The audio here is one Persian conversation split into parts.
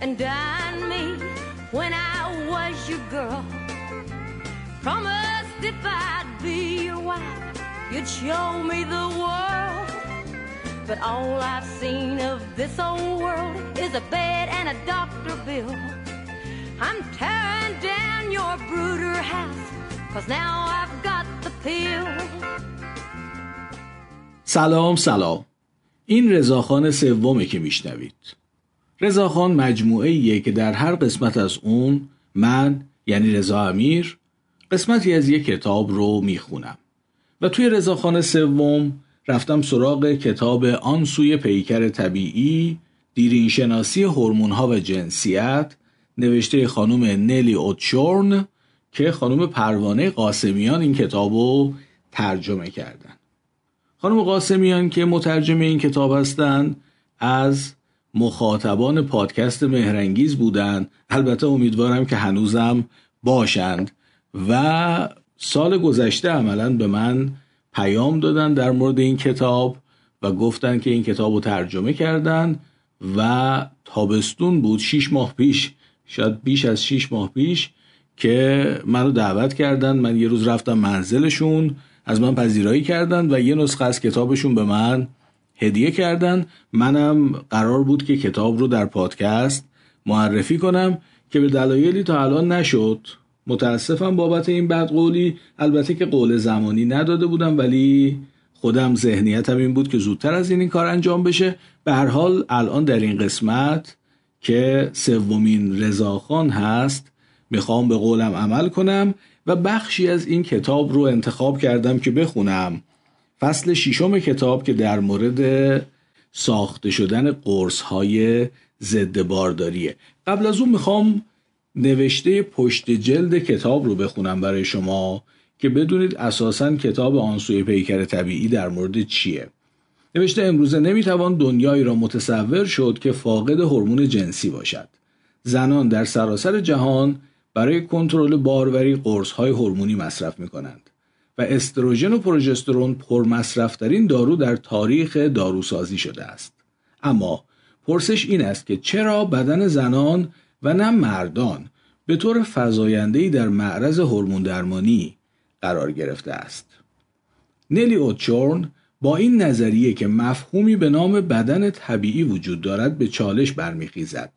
and dine me when I was your girl. Promised if I'd be your wife, you'd show me the world. But all I've seen of this old world is a bed and a doctor bill. I'm tearing down your brooder house, cause now I've got the pill. سلام سلام این رضاخان سومه که میشنوید رضاخان مجموعه ایه که در هر قسمت از اون من یعنی رضا امیر قسمتی از یک کتاب رو می‌خونم. و توی رضاخان سوم رفتم سراغ کتاب آن سوی پیکر طبیعی دیرین شناسی هورمون ها و جنسیت نوشته خانم نلی اوتشورن که خانم پروانه قاسمیان این کتاب رو ترجمه کردن. خانم قاسمیان که مترجم این کتاب هستند از مخاطبان پادکست مهرنگیز بودند البته امیدوارم که هنوزم باشند. و سال گذشته عملا به من پیام دادن در مورد این کتاب و گفتن که این کتاب رو ترجمه کردن و تابستون بود شیش ماه پیش شاید بیش از شیش ماه پیش که منو دعوت کردن. من یه روز رفتم منزلشون از من پذیرایی کردن و یه نسخه از کتابشون به من هدیه کردن. منم قرار بود که کتاب رو در پادکست معرفی کنم که به دلایلی تا الان نشد. متاسفم بابت این بدقولی البته که قول زمانی نداده بودم ولی خودم ذهنیتم این بود که زودتر از این این کار انجام بشه. به هر حال الان در این قسمت که سومین رضاخان هست می‌خوام به قولم عمل کنم و بخشی از این کتاب رو انتخاب کردم که بخونم. فصل ششم کتاب که در مورد ساخته شدن قرص های ضد بارداریه. قبل از اون می‌خوام نوشته پشت جلد کتاب رو بخونم برای شما که بدونید اساسا کتاب آنسوی پیکر طبیعی در مورد چیه. نوشته امروزه نمی‌توان دنیایی را متصور شد که فاقد هورمون جنسی باشد. زنان در سراسر جهان برای کنترل باروری قرص های هورمونی مصرف می کنند استروژن و پروژسترون پرمصرفترین دارو در تاریخ داروسازی شده است. اما پرسش این است که چرا بدن زنان و نه مردان به طور فزاینده‌ای در معرض هورمون درمانی قرار گرفته است؟ نلی اوتچورن با این نظریه که مفهومی به نام بدن طبیعی وجود دارد به چالش برمیخیزد.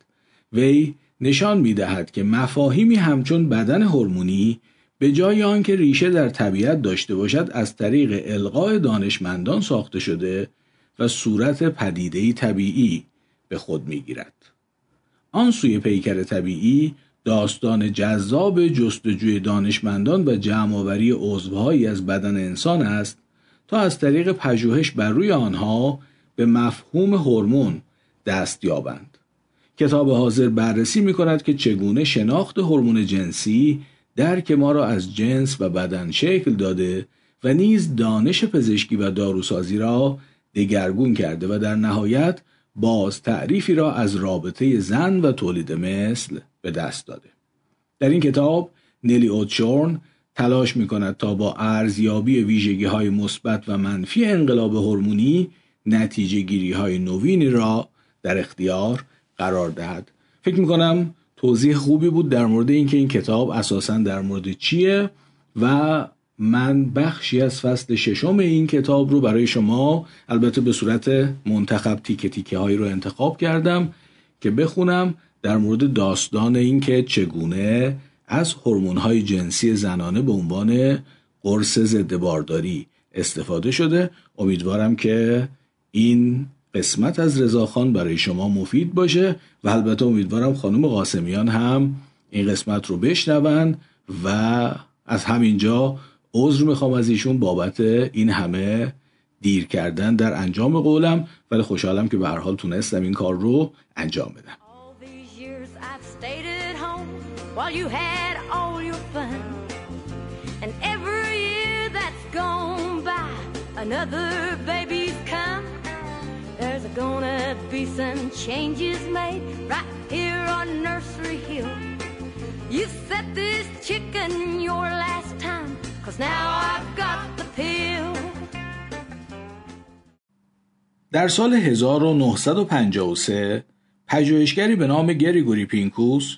وی نشان می دهد که مفاهیمی همچون بدن هورمونی به جای آنکه ریشه در طبیعت داشته باشد از طریق القاء دانشمندان ساخته شده و صورت پدیده طبیعی به خود می گیرد. آن سوی پیکر طبیعی داستان جذاب جستجوی دانشمندان و جمعآوری عضوهایی از بدن انسان است تا از طریق پژوهش بر روی آنها به مفهوم هورمون دست یابند. کتاب حاضر بررسی می کند که چگونه شناخت هورمون جنسی درک ما را از جنس و بدن شکل داده و نیز دانش پزشکی و داروسازی را دگرگون کرده و در نهایت باز تعریفی را از رابطه زن و تولید مثل به دست داده. در این کتاب نلی اوتشورن تلاش می کند تا با ارزیابی ویژگی های مثبت و منفی انقلاب هورمونی نتیجه گیری های نوینی را در اختیار قرار دهد فکر می کنم توضیح خوبی بود در مورد اینکه این کتاب اساسا در مورد چیه و من بخشی از فصل ششم این کتاب رو برای شما البته به صورت منتخب تیکه تیکه هایی رو انتخاب کردم که بخونم در مورد داستان اینکه چگونه از هورمون های جنسی زنانه به عنوان قرص ضد بارداری استفاده شده. امیدوارم که این قسمت از رضاخان برای شما مفید باشه و البته امیدوارم خانم قاسمیان هم این قسمت رو بشنون و از همینجا عذر می‌خوام از ایشون بابت این همه دیر کردن در انجام قولم. ولی خوشحالم که به هر حال تونستم این کار رو انجام بدم. There's gonna be some changes made right here on Nursery Hill. You set this chicken your last time, cause now I've got the pill. در سال 1953 پژوهشگری به نام گریگوری پینکوس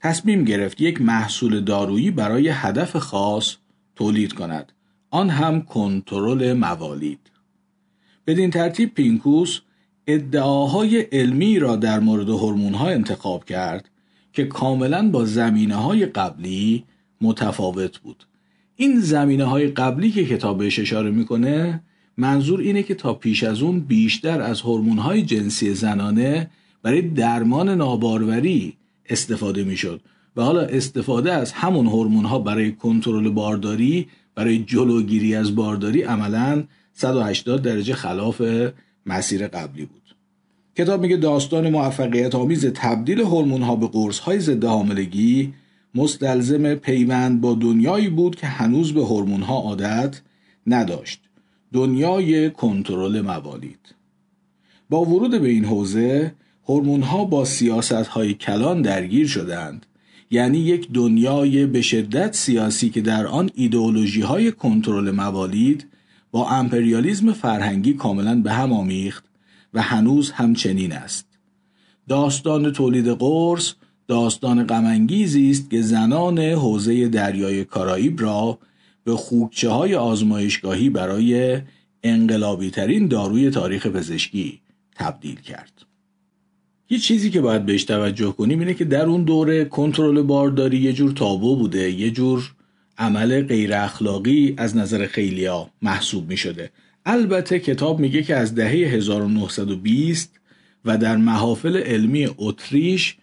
تصمیم گرفت یک محصول دارویی برای هدف خاص تولید کند آن هم کنترل موالید بدین ترتیب پینکوس ادعاهای علمی را در مورد ها انتخاب کرد که کاملا با زمینه های قبلی متفاوت بود. این زمینه های قبلی که کتاب بهش اشاره می‌کنه منظور اینه که تا پیش از اون بیشتر از هورمون های جنسی زنانه برای درمان ناباروری استفاده می‌شد و حالا استفاده از همون هورمون ها برای کنترل بارداری برای جلوگیری از بارداری عملا 180 درجه خلاف مسیر قبلی بود. کتاب میگه داستان موفقیت آمیز تبدیل هورمون ها به قرص های ضد حاملگی مستلزم پیوند با دنیایی بود که هنوز به هورمون ها عادت نداشت. دنیای کنترل موالید. با ورود به این حوزه هورمون ها با سیاست های کلان درگیر شدند. یعنی یک دنیای به شدت سیاسی که در آن ایدئولوژی های کنترل موالید با امپریالیزم فرهنگی کاملا به هم آمیخت و هنوز همچنین است داستان تولید قرص داستان غمانگیزی است که زنان حوزه دریای کارائیب را به خوکچه های آزمایشگاهی برای انقلابی ترین داروی تاریخ پزشکی تبدیل کرد. یه چیزی که باید بهش توجه کنیم اینه که در اون دوره کنترل بارداری یه جور تابو بوده یه جور عمل غیر اخلاقی از نظر خیلیا محسوب می شده. البته کتاب میگه که از دهه 1920 و در محافل علمی اتریش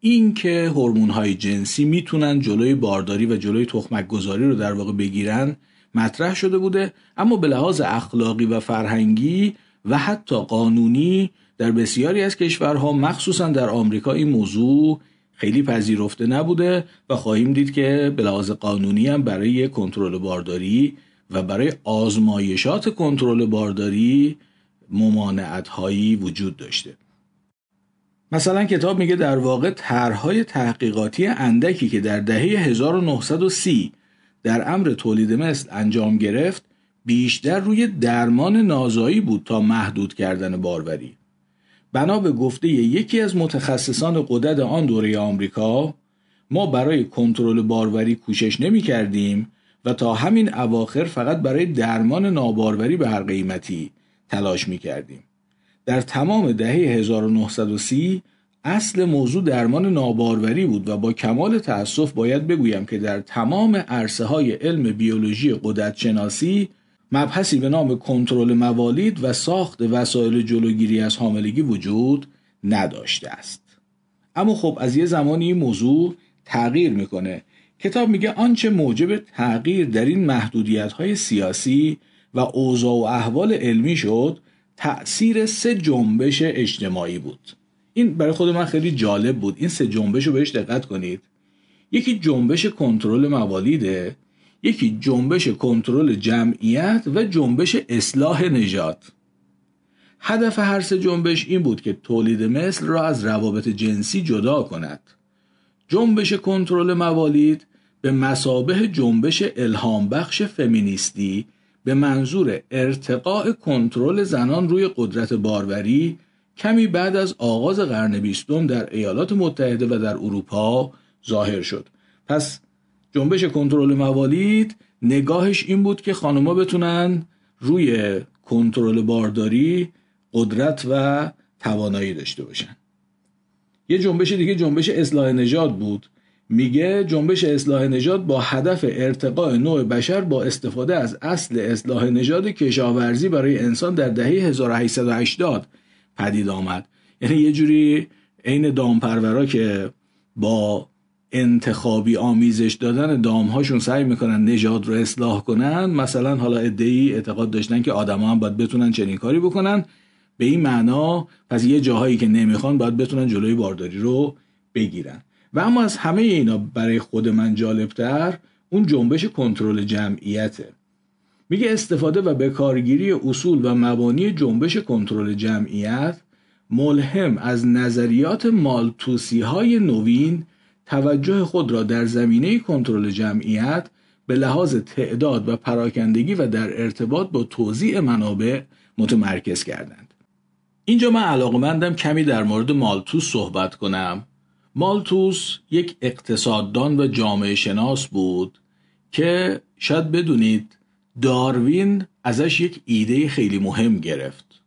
این که هورمون های جنسی می‌تونن جلوی بارداری و جلوی تخمک گذاری رو در واقع بگیرن مطرح شده بوده اما به لحاظ اخلاقی و فرهنگی و حتی قانونی در بسیاری از کشورها مخصوصا در آمریکا این موضوع خیلی پذیرفته نبوده و خواهیم دید که به لحاظ قانونی هم برای کنترل بارداری و برای آزمایشات کنترل بارداری ممانعت هایی وجود داشته. مثلا کتاب میگه در واقع طرحهای تحقیقاتی اندکی که در دهه 1930 در امر تولید مثل انجام گرفت بیشتر روی درمان نازایی بود تا محدود کردن باروری. بنا به گفته یکی از متخصصان قدرت آن دوره آمریکا ما برای کنترل باروری کوشش نمی کردیم و تا همین اواخر فقط برای درمان ناباروری به هر قیمتی تلاش می کردیم. در تمام دهه 1930 اصل موضوع درمان ناباروری بود و با کمال تأسف باید بگویم که در تمام عرصه های علم بیولوژی قدرت شناسی مبحثی به نام کنترل موالید و ساخت وسایل جلوگیری از حاملگی وجود نداشته است. اما خب از یه زمانی این موضوع تغییر می‌کنه. کتاب میگه آنچه موجب تغییر در این محدودیت های سیاسی و اوضاع و احوال علمی شد تأثیر سه جنبش اجتماعی بود. این برای خود من خیلی جالب بود. این سه جنبش رو بهش دقت کنید. یکی جنبش کنترل موالیده. یکی جنبش کنترل جمعیت و جنبش اصلاح نژاد. هدف هر سه جنبش این بود که تولید مثل را از روابط جنسی جدا کند. جنبش کنترل موالید به مسابه جنبش الهام بخش فمینیستی به منظور ارتقاء کنترل زنان روی قدرت باروری کمی بعد از آغاز قرن بیستم در ایالات متحده و در اروپا ظاهر شد. پس جنبش کنترل موالید نگاهش این بود که خانوما بتونن روی کنترل بارداری قدرت و توانایی داشته باشن. یه جنبش دیگه جنبش اصلاح نژاد بود. میگه جنبش اصلاح نژاد با هدف ارتقاء نوع بشر با استفاده از اصل اصلاح نژاد کشاورزی برای انسان در دهه 1880 پدید آمد. یعنی یه جوری عین دامپرورا که با انتخابی آمیزش دادن دامهاشون سعی می‌کنن نژاد رو اصلاح کنن. مثلا حالا ادعی اعتقاد داشتن که آدما هم باید بتونن چنین کاری بکنن. به این معنا پس یه جاهایی که نمی‌خوان باید بتونن جلوی بارداری رو بگیرن. و اما از همه اینا برای خود من جالبتر اون جنبش کنترل جمعیته. میگه استفاده و بکارگیری اصول و مبانی جنبش کنترل جمعیت ملهم از نظریات مالتوسی های نوین توجه خود را در زمینه کنترل جمعیت به لحاظ تعداد و پراکندگی و در ارتباط با توزیع منابع متمرکز کردند. اینجا من علاقمندم کمی در مورد مالتوس صحبت کنم مالتوس یک اقتصاددان و جامعه شناس بود که شاید بدونید داروین ازش یک ایده خیلی مهم گرفت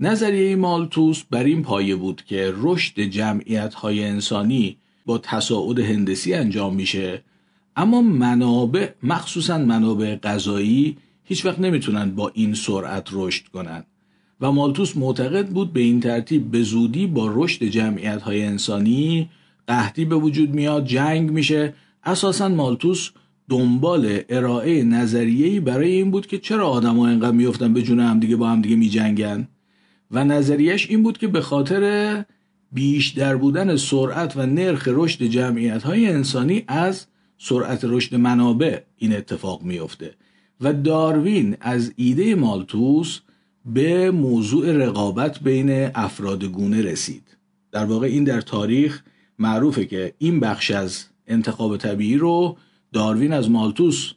نظریه مالتوس بر این پایه بود که رشد جمعیت های انسانی با تصاعد هندسی انجام میشه. اما منابع مخصوصا منابع غذایی هیچ وقت نمی‌تونن با این سرعت رشد کنند و مالتوس معتقد بود به این ترتیب به زودی با رشد جمعیت های انسانی قحطی به وجود میاد جنگ میشه. اساسا مالتوس دنبال ارائه نظریه‌ای برای این بود که چرا آدم‌ها اینقدر میفتن به جون هم دیگه با هم دیگه میجنگن؟ و نظریش این بود که به خاطر بیشتر بودن سرعت و نرخ رشد جمعیت های انسانی از سرعت رشد منابع این اتفاق میفته و داروین از ایده مالتوس به موضوع رقابت بین افراد گونه رسید. در واقع این در تاریخ معروفه که این بخش از انتخاب طبیعی رو داروین از مالتوس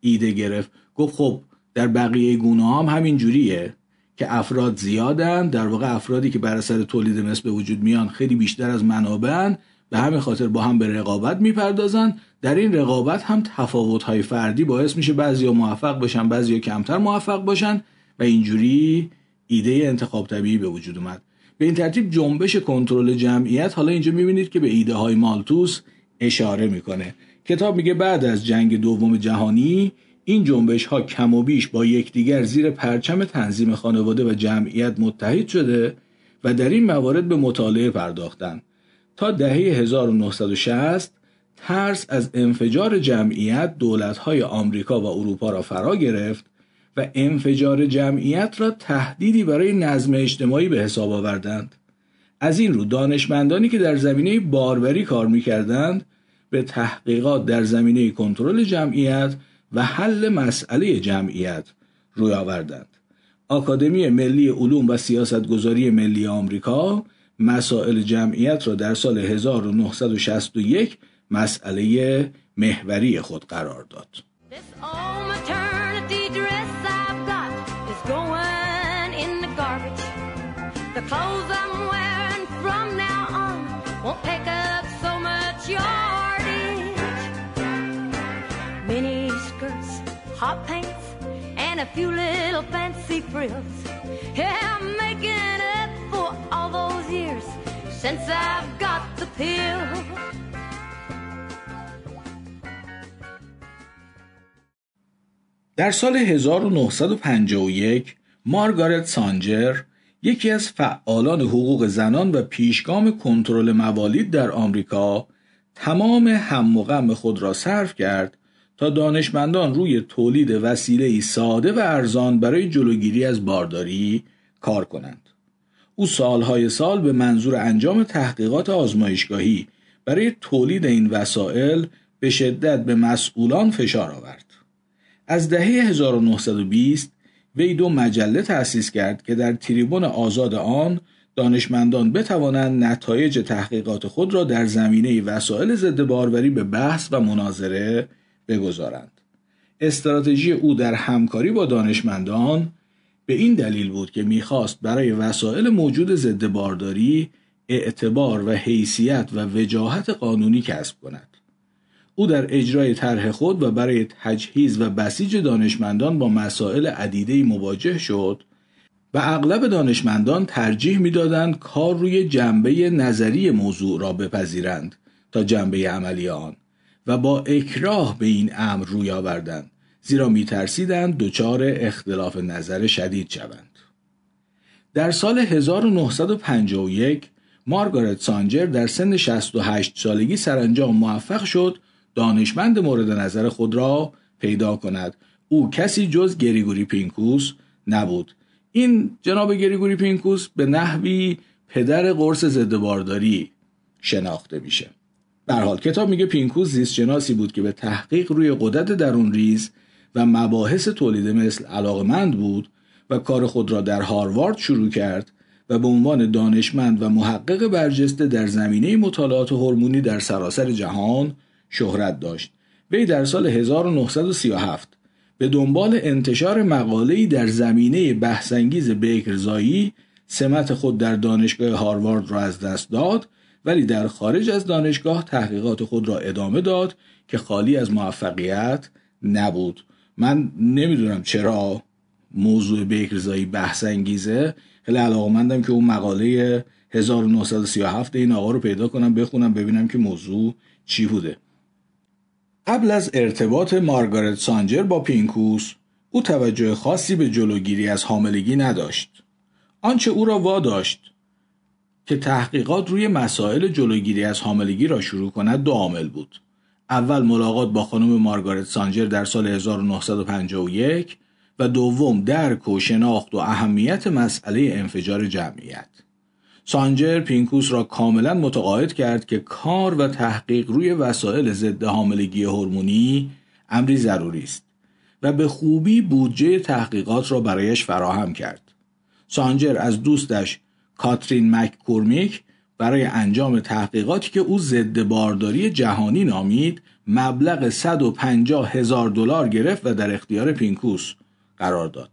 ایده گرفت. گفت خب در بقیه گونه هم همین جوریه. که افراد زیادن در واقع افرادی که بر اثر تولید مثل به وجود میان خیلی بیشتر از منابعن به همین خاطر با هم به رقابت می‌پردازن. در این رقابت هم تفاوت های فردی باعث میشه بعضیا موفق باشن بعضیا کمتر موفق باشن و اینجوری ایده انتخاب طبیعی به وجود اومد. به این ترتیب جنبش کنترل جمعیت حالا اینجا می‌بینید که به ایده های مالتوس اشاره می‌کنه. کتاب میگه بعد از جنگ دوم جهانی این جنبش ها کم و بیش با یکدیگر زیر پرچم تنظیم خانواده و جمعیت متحد شده و در این موارد به مطالعه پرداختند تا دهه 1960 ترس از انفجار جمعیت دولت‌های آمریکا و اروپا را فرا گرفت و انفجار جمعیت را تهدیدی برای نظم اجتماعی به حساب آوردند. از این رو دانشمندانی که در زمینه باربری کار می‌کردند به تحقیقات در زمینه کنترل جمعیت و حل مسئله جمعیت روی آوردند. آکادمی ملی علوم و سیاستگذاری ملی آمریکا مسائل جمعیت را در سال 1961 مسئله محوری خود قرار داد. hot few little fancy frills. Yeah, I'm making up for all those years since I've got the pill. در سال 1951 مارگارت سانجر یکی از فعالان حقوق زنان و پیشگام کنترل موالید در آمریکا تمام هم و غم خود را صرف کرد تا دانشمندان روی تولید وسیله ساده و ارزان برای جلوگیری از بارداری کار کنند. او سالهای سال به منظور انجام تحقیقات آزمایشگاهی برای تولید این وسایل به شدت به مسئولان فشار آورد. از دهه 1920 وی دو مجله تأسیس کرد که در تریبون آزاد آن دانشمندان بتوانند نتایج تحقیقات خود را در زمینه وسایل ضد باروری به بحث و مناظره بگذارند. استراتژی او در همکاری با دانشمندان به این دلیل بود که می‌خواست برای وسایل موجود ضد بارداری اعتبار و حیثیت و وجاهت قانونی کسب کند. او در اجرای طرح خود و برای تجهیز و بسیج دانشمندان با مسائل عدیده مواجه شد و اغلب دانشمندان ترجیح می‌دادند کار روی جنبه نظری موضوع را بپذیرند تا جنبه عملی آن و با اکراه به این امر روی آوردند زیرا میترسیدند دچار اختلاف نظر شدید شوند. در سال 1951 مارگارت سانجر در سن 68 سالگی سرانجام موفق شد دانشمند مورد نظر خود را پیدا کند. او کسی جز گریگوری پینکوس نبود. این جناب گریگوری پینکوس به نحوی پدر قرص ضد بارداری شناخته میشه. در حال کتاب میگه پینکوس زیست شناسی بود که به تحقیق روی قدرت درون ریز و مباحث تولید مثل علاقمند بود و کار خود را در هاروارد شروع کرد و به عنوان دانشمند و محقق برجسته در زمینه مطالعات هورمونی در سراسر جهان شهرت داشت. وی در سال 1937 به دنبال انتشار مقاله‌ای در زمینه بحثانگیز بیکرزایی سمت خود در دانشگاه هاروارد را از دست داد ولی در خارج از دانشگاه تحقیقات خود را ادامه داد که خالی از موفقیت نبود. من نمی‌دونم چرا موضوع بیکرزایی بحث انگیزه. خیلی علاقمندم که اون مقاله 1937 این آقا رو پیدا کنم بخونم ببینم که موضوع چی بوده. قبل از ارتباط مارگارت سانجر با پینکوس او توجه خاصی به جلوگیری از حاملگی نداشت. آنچه او را واداشت که تحقیقات روی مسائل جلوگیری از حاملگی را شروع کند دو عامل بود اول ملاقات با خانم مارگارت سانجر در سال 1951 و دوم درک و شناخت و اهمیت مسئله انفجار جمعیت سانجر پینکوس را کاملا متقاعد کرد که کار و تحقیق روی وسایل ضد حاملگی هورمونی امری ضروری است و به خوبی بودجه تحقیقات را برایش فراهم کرد. سانجر از دوستش کاترین مککورمیک برای انجام تحقیقاتی که او ضد بارداری جهانی نامید مبلغ 150 هزار دلار گرفت و در اختیار پینکوس قرار داد.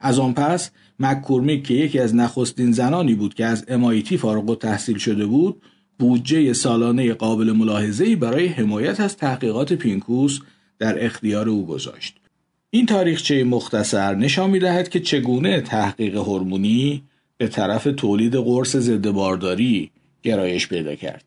از آن پس مککورمیک که یکی از نخستین زنانی بود که از MIT فارغ و تحصیل شده بود بودجه سالانه قابل ملاحظه‌ای برای حمایت از تحقیقات پینکوس در اختیار او گذاشت. این تاریخچه مختصر نشان می‌دهد که چگونه تحقیق هورمونی به طرف تولید قرص ضد بارداری گرایش پیدا کرد.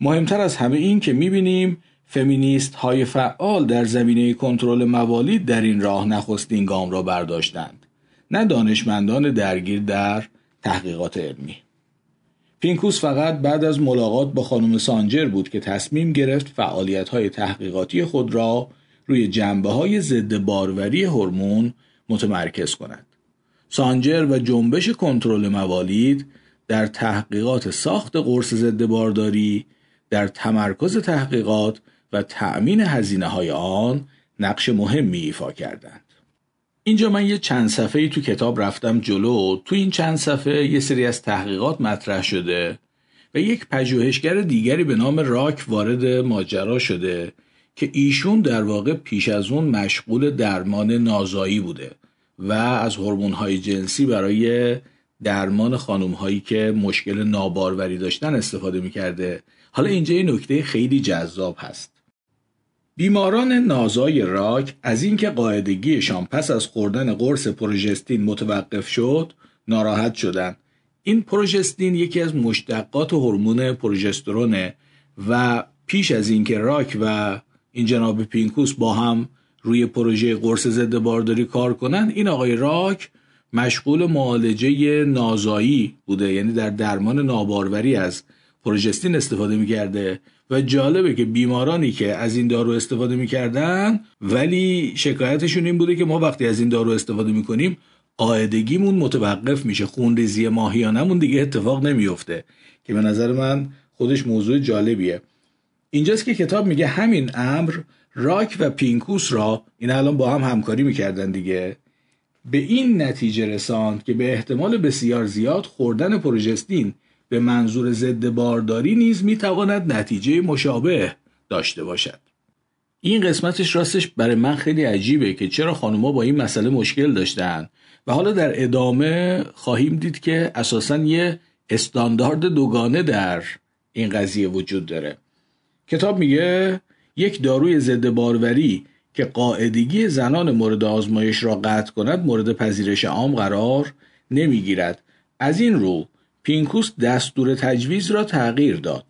مهمتر از همه این که می‌بینیم فمینیست های فعال در زمینه کنترل موالید در این راه نخستین گام را برداشتند. نه دانشمندان درگیر در تحقیقات علمی پینکوس فقط بعد از ملاقات با خانم سانجر بود که تصمیم گرفت فعالیت های تحقیقاتی خود را روی جنبه های ضد باروری هورمون متمرکز کند. سانجر و جنبش کنترل موالید در تحقیقات ساخت قرص ضد بارداری در تمرکز تحقیقات و تأمین هزینه های آن نقش مهمی ایفا کردند. اینجا من یه چند صفحه ای تو کتاب رفتم جلو تو این چند صفحه یه سری از تحقیقات مطرح شده و یک پژوهشگر دیگری به نام راک وارد ماجرا شده که ایشون در واقع پیش از اون مشغول درمان نازایی بوده و از هورمون های جنسی برای درمان خانم هایی که مشکل ناباروری داشتن استفاده می‌کرده. حالا اینجا یه نکته خیلی جذاب هست. بیماران نازای راک از اینکه قاعدگیشان پس از خوردن قرص پروژستین متوقف شد ناراحت شدند این پروژستین یکی از مشتقات هورمون پروژسترونه و پیش از اینکه راک و این جناب پینکوس با هم روی پروژه قرص ضد بارداری کار کنن. این آقای راک مشغول معالجه نازایی بوده. یعنی در درمان ناباروری از پروژستین استفاده می‌کرده. و جالبه که بیمارانی که از این دارو استفاده می‌کردن ولی شکایتشون این بوده که ما وقتی از این دارو استفاده می‌کنیم قاعدگیمون متوقف میشه. خونریزی ماهیانمون دیگه اتفاق نمیفته که به نظر من خودش موضوع جالبیه. اینجاست که کتاب میگه همین امر راک و پینکوس را این الان با هم همکاری می‌کردن دیگه. به این نتیجه رساند که به احتمال بسیار زیاد خوردن پروژستین به منظور ضد بارداری نیز می‌تواند نتیجه مشابه داشته باشد. این قسمتش راستش برای من خیلی عجیبه که چرا خانوما با این مسئله مشکل داشتن و حالا در ادامه خواهیم دید که اساسا یه استاندارد دوگانه در این قضیه وجود داره. کتاب میگه یک داروی ضد باروری که قاعدگی زنان مورد آزمایش را قطع کند مورد پذیرش عام قرار نمی‌گیرد از این رو پینکوس دستور تجویز را تغییر داد.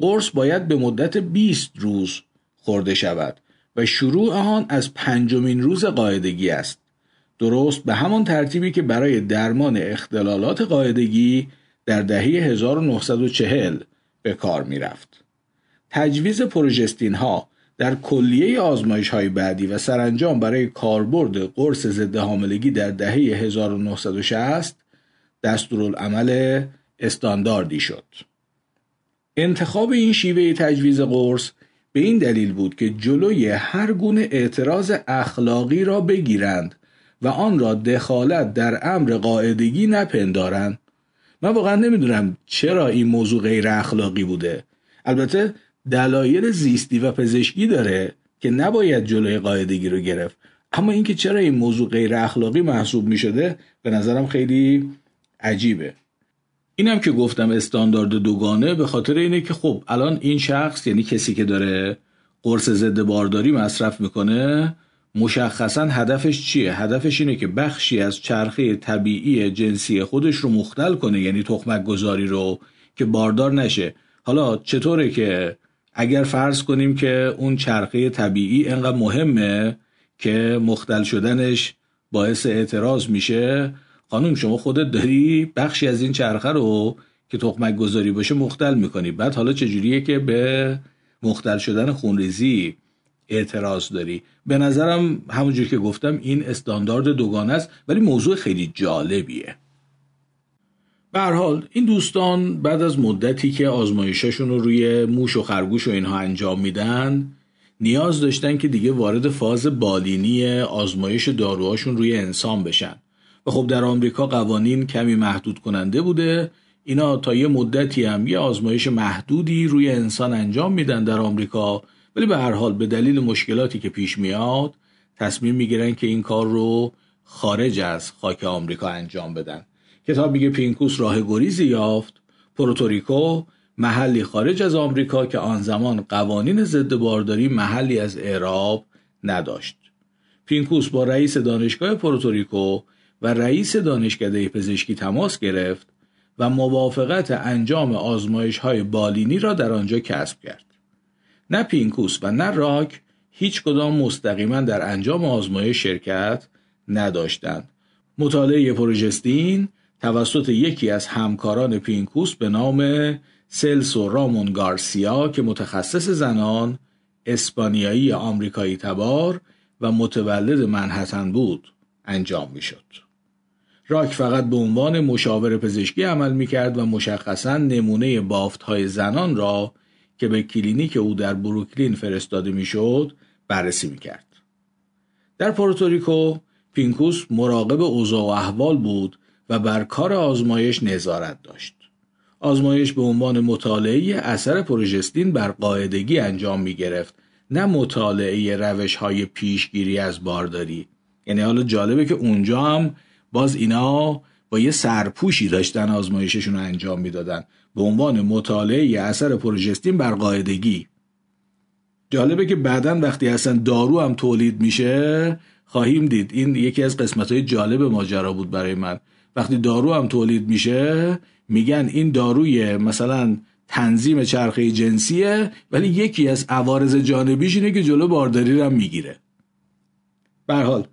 قرص باید به مدت 20 روز خورده شود و شروع آن از پنجمین روز قاعدگی است. درست به همان ترتیبی که برای درمان اختلالات قاعدگی در دهه 1940 به کار می رفت. تجویز پروژستین ها در کلیه آزمایش های بعدی و سرانجام برای کاربرد قرص ضد حاملگی در دهه 1960 دستورالعمل استانداردی شد. انتخاب این شیوه تجویز قرص به این دلیل بود که جلوی هر گونه اعتراض اخلاقی را بگیرند و آن را دخالت در امر قاعدگی نپندارند. من واقعا نمی‌دونم چرا این موضوع غیر اخلاقی بوده. البته دلایل زیستی و پزشکی داره که نباید جلوی قاعدگی رو گرفت. اما اینکه چرا این موضوع غیر اخلاقی محسوب می شده به نظرم خیلی عجیبه. اینم که گفتم استاندارد دوگانه به خاطر اینه که خب الان این شخص یعنی کسی که داره قرص ضد بارداری مصرف می‌کنه مشخصا هدفش چیه؟ هدفش اینه که بخشی از چرخه طبیعی جنسی خودش رو مختل کنه یعنی تخمک گذاری رو که باردار نشه. حالا چطوره که اگر فرض کنیم که اون چرخه طبیعی انقدر مهمه که مختل شدنش باعث اعتراض میشه خانم شما خودت داری بخشی از این چرخه رو که تخمک گذاری باشه مختل می‌کنی. بعد حالا چجوریه که به مختل شدن خونریزی اعتراض داری؟ به نظرم همونجور که گفتم این استاندارد دوگانه است ولی موضوع خیلی جالبیه. به حال این دوستان بعد از مدتی که آزمایششون رو روی موش و خرگوش و اینها انجام میدن نیاز داشتن که دیگه وارد فاز بالینی آزمایش داروهاشون روی انسان بشن. و خب در آمریکا قوانین کمی محدود کننده بوده. اینا تا یه مدتی هم یه آزمایش محدودی روی انسان انجام میدن در آمریکا. ولی به هر حال به دلیل مشکلاتی که پیش میاد تصمیم می‌گیرن که این کار رو خارج از خاک آمریکا انجام بدن. کتاب میگه پینکوس راه گریزی یافت پروتوریکو محلی خارج از آمریکا که آن زمان قوانین ضد بارداری محلی از اعراب نداشت پینکوس با رئیس دانشگاه پروتوریکو و رئیس دانشکده پزشکی تماس گرفت و موافقت انجام آزمایش های بالینی را در آنجا کسب کرد. نه پینکوس و نه راک هیچ کدام مستقیما در انجام آزمایش شرکت نداشتند. مطالعه پروژستین توسط یکی از همکاران پینکوس به نام سلسو رامون گارسیا که متخصص زنان اسپانیایی آمریکایی تبار و متولد منحتن بود انجام می شد. راک فقط به عنوان مشاور پزشکی عمل می کرد و مشخصا نمونه بافت های زنان را که به کلینیک او در بروکلین فرستاده می شد بررسی می کرد. در پورتوریکو پینکوس مراقب اوضاع و احوال بود و بر کار آزمایش نظارت داشت. آزمایش به عنوان مطالعه اثر پروژستین بر قاعدگی انجام می گرفت نه مطالعه روش های پیشگیری از بارداری. یعنی حالا جالبه که اونجا هم باز اینا با یه سرپوشی داشتن آزمایششون رو انجام می‌دادن. به عنوان مطالعه اثر پروژستین بر قاعدگی. جالبه که بعدا وقتی اصلا دارو هم تولید میشه خواهیم دید. این یکی از قسمت های جالب ماجرا بود برای من. وقتی دارو هم تولید میشه میگن این داروی مثلا تنظیم چرخه جنسیه ولی یکی از عوارض جانبیش اینه که جلو بارداری رو هم می‌گیره. حال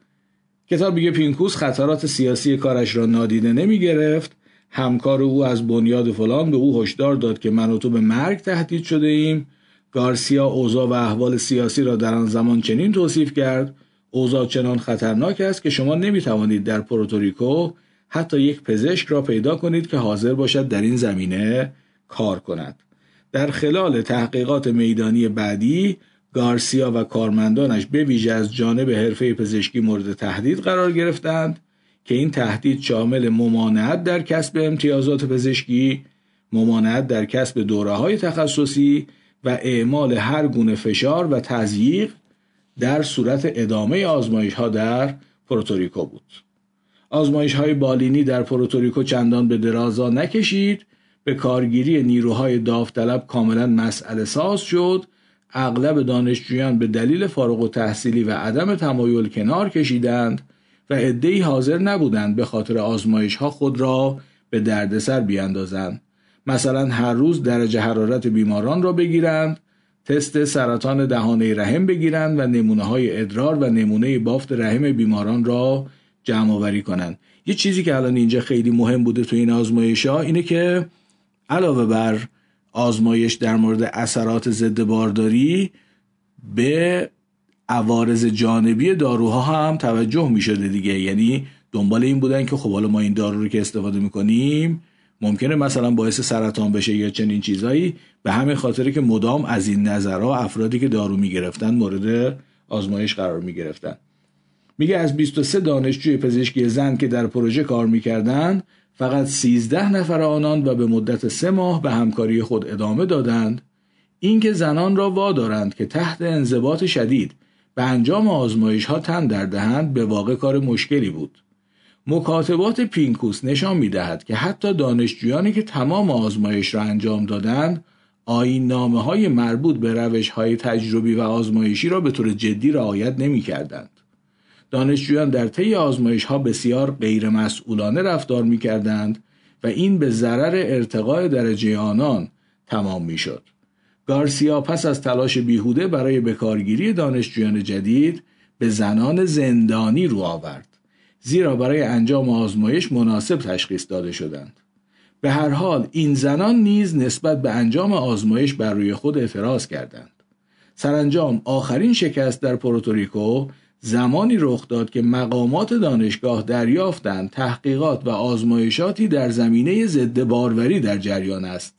کتاب میگه پینکوس خطرات سیاسی کارش را نادیده نمی گرفت همکار او از بنیاد فلان به او هشدار داد که من و تو به مرگ تهدید شده ایم. گارسیا اوضاع و احوال سیاسی را در آن زمان چنین توصیف کرد اوضاع چنان خطرناک است که شما نمی توانید در پروتوریکو حتی یک پزشک را پیدا کنید که حاضر باشد در این زمینه کار کند در خلال تحقیقات میدانی بعدی گارسیا و کارمندانش به ویژه از جانب حرفه پزشکی مورد تهدید قرار گرفتند که این تهدید شامل ممانعت در کسب امتیازات پزشکی، ممانعت در کسب دوره های تخصصی و اعمال هر گونه فشار و تضییق در صورت ادامه آزمایش ها در پروتوریکو بود. آزمایش های بالینی در پروتوریکو چندان به درازا نکشید. به کارگیری نیروهای داوطلب کاملا مسئله ساز شد. اغلب دانشجویان به دلیل فارغ‌التحصیلی و عدم تمایل کنار کشیدند و عدهای حاضر نبودند به خاطر آزمایش ها خود را به دردسر بیاندازند. مثلا هر روز درجه حرارت بیماران را بگیرند تست سرطان دهانه رحم بگیرند و نمونه های ادرار و نمونه بافت رحم بیماران را جمع آوری کنند یه چیزی که الان اینجا خیلی مهم بوده تو این آزمایش ها اینه که علاوه بر آزمایش در مورد اثرات ضد بارداری به عوارض جانبی داروها هم توجه می شده دیگه. یعنی دنبال این بودن که خب حالا ما این دارو رو که استفاده می‌کنیم ممکنه مثلا باعث سرطان بشه یا چنین چیزایی. به همین خاطر که مدام از این نظرها افرادی که دارو می‌گرفتن مورد آزمایش قرار می‌گرفتن. میگه از 23 دانشجوی پزشکی زن که در پروژه کار می‌کردن فقط 13 نفر آنان و به مدت سه ماه به همکاری خود ادامه دادند اینکه زنان را وادارند که تحت انضباط شدید به انجام آزمایش ها تن در دهند به واقع کار مشکلی بود مکاتبات پینکوس نشان می دهد که حتی دانشجویانی که تمام آزمایش را انجام دادند آین نامه های مربوط به روش های تجربی و آزمایشی را به طور جدی رعایت نمی کردند. دانشجویان در طی آزمایش ها بسیار غیر مسئولانه رفتار می کردند و این به ضرر ارتقاء درجه آنان تمام می شد. گارسیا پس از تلاش بیهوده برای بکارگیری دانشجویان جدید به زنان زندانی رو آورد. زیرا برای انجام آزمایش مناسب تشخیص داده شدند. به هر حال این زنان نیز نسبت به انجام آزمایش بر روی خود اعتراض کردند. سرانجام آخرین شکست در پروتوریکو زمانی رخ داد که مقامات دانشگاه دریافتند تحقیقات و آزمایشاتی در زمینه ضد باروری در جریان است.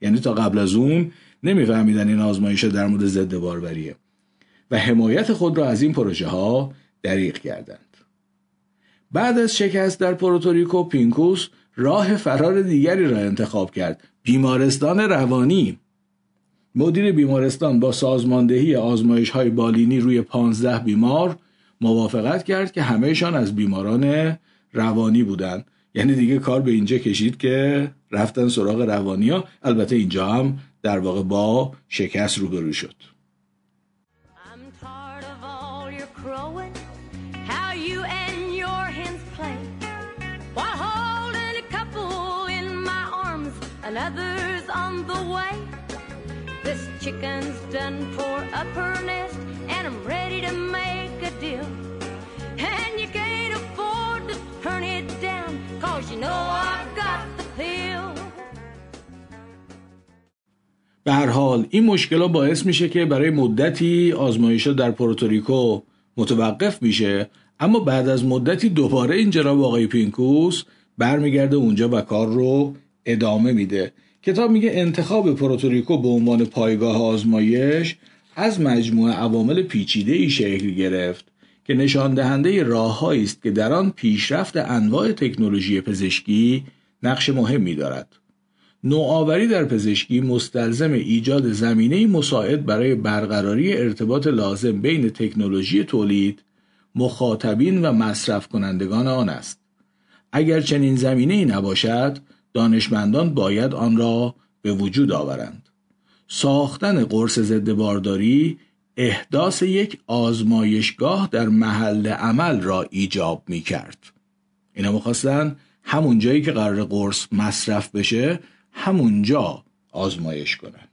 یعنی تا قبل از اون نمیفهمیدن این آزمایش در مورد ضد باروریه و حمایت خود را از این پروژه ها دریغ کردند. بعد از شکست در پروتوریکو پینکوس راه فرار دیگری را انتخاب کرد بیمارستان روانی مدیر بیمارستان با سازماندهی آزمایش های بالینی روی 15 بیمار موافقت کرد که همهشان از بیماران روانی بودند. یعنی دیگه کار به اینجا کشید که رفتن سراغ روانی ها البته اینجا هم در واقع با شکست روبرو شد. Another's chicken's done for up her nest, and I'm ready to make a deal. And you can't afford to turn it down, cause you know I've got the pill. به هر حال این مشکل باعث میشه که برای مدتی آزمایش در پورتوریکو متوقف میشه اما بعد از مدتی دوباره این جناب آقای پینکوس برمیگرده اونجا و کار رو ادامه میده کتاب میگه انتخاب پروتوریکو به عنوان پایگاه آزمایش از مجموعه عوامل پیچیده ای شکل گرفت که نشان دهنده راههایی است که در آن پیشرفت انواع تکنولوژی پزشکی نقش مهمی دارد. نوآوری در پزشکی مستلزم ایجاد زمینه مساعد برای برقراری ارتباط لازم بین تکنولوژی تولید، مخاطبین و مصرف کنندگان آن است. اگر چنین زمینه ای نباشد، دانشمندان باید آن را به وجود آورند. ساختن قرص ضد بارداری احداث یک آزمایشگاه در محل عمل را ایجاب می کرد اینا می‌خواستن همون جایی که قرار قرص مصرف بشه همونجا آزمایش کنن.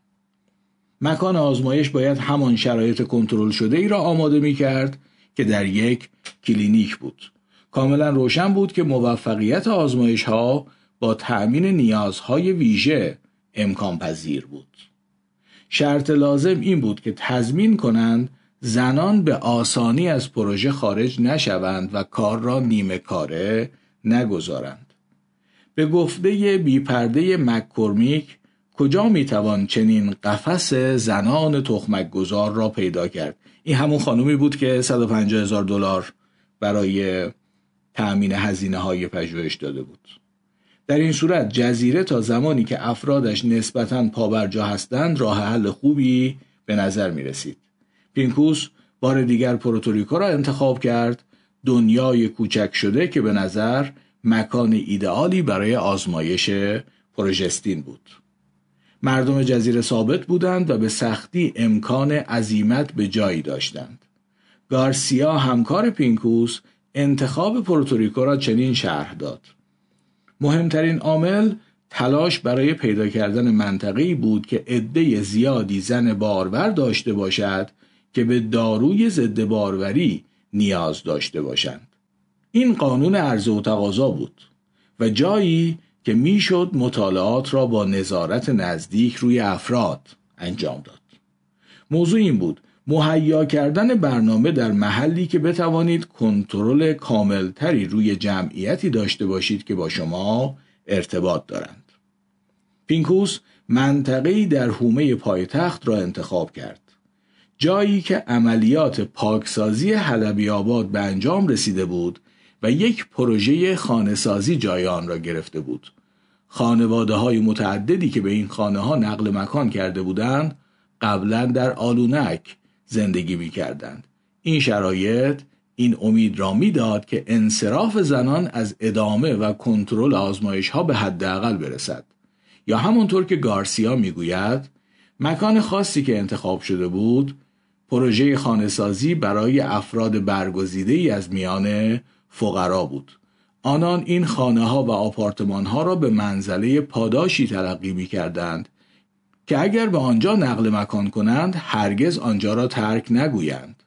مکان آزمایش باید همان شرایط کنترل شده ای را آماده می کرد که در یک کلینیک بود. کاملا روشن بود که موفقیت آزمایش ها با تأمین نیازهای ویژه امکان پذیر بود. شرط لازم این بود که تضمین کنند زنان به آسانی از پروژه خارج نشوند و کار را نیمه کاره نگذارند. به گفته بیپرده مککرمیک کجا می‌توان چنین قفس زنان تخمک گذار را پیدا کرد این همون خانومی بود که 150 هزار دلار برای تأمین هزینه های پژوهش داده بود در این صورت جزیره تا زمانی که افرادش نسبتا پابرجا هستند راه حل خوبی به نظر می رسید. پینکوس بار دیگر پروتوریکو را انتخاب کرد دنیای کوچک شده که به نظر مکان ایدئالی برای آزمایش پروژستین بود. مردم جزیره ثابت بودند و به سختی امکان عزیمت به جایی داشتند. گارسیا همکار پینکوس انتخاب پروتوریکو را چنین شرح داد. مهمترین عامل تلاش برای پیدا کردن منطقه‌ای بود که عده زیادی زن بارور داشته باشد که به داروی ضد باروری نیاز داشته باشند. این قانون عرضه و تقاضا بود و جایی که می‌شد مطالعات را با نظارت نزدیک روی افراد انجام داد. موضوع این بود مهیا کردن برنامه در محلی که بتوانید کنترل کاملتری روی جمعیتی داشته باشید که با شما ارتباط دارند. پینکوس منطقه‌ای در حومه پایتخت را انتخاب کرد. جایی که عملیات پاکسازی حلبی آباد به انجام رسیده بود و یک پروژه خانهسازی جای آن را گرفته بود. خانواده های متعددی که به این خانه ها نقل مکان کرده بودند قبلا در آلونک زندگی می کردند. این شرایط این امید را می‌داد که انصراف زنان از ادامه و کنترل آزمایش ها به حداقل برسد یا همونطور که گارسیا می‌گوید مکان خاصی که انتخاب شده بود پروژه خانهسازی برای افراد برگزیده ای از میان فقرا بود آنان این خانه ها و آپارتمان ها را به منزله پاداشی تلقی می کردند که اگر به آنجا نقل مکان کنند هرگز آنجا را ترک نگویند.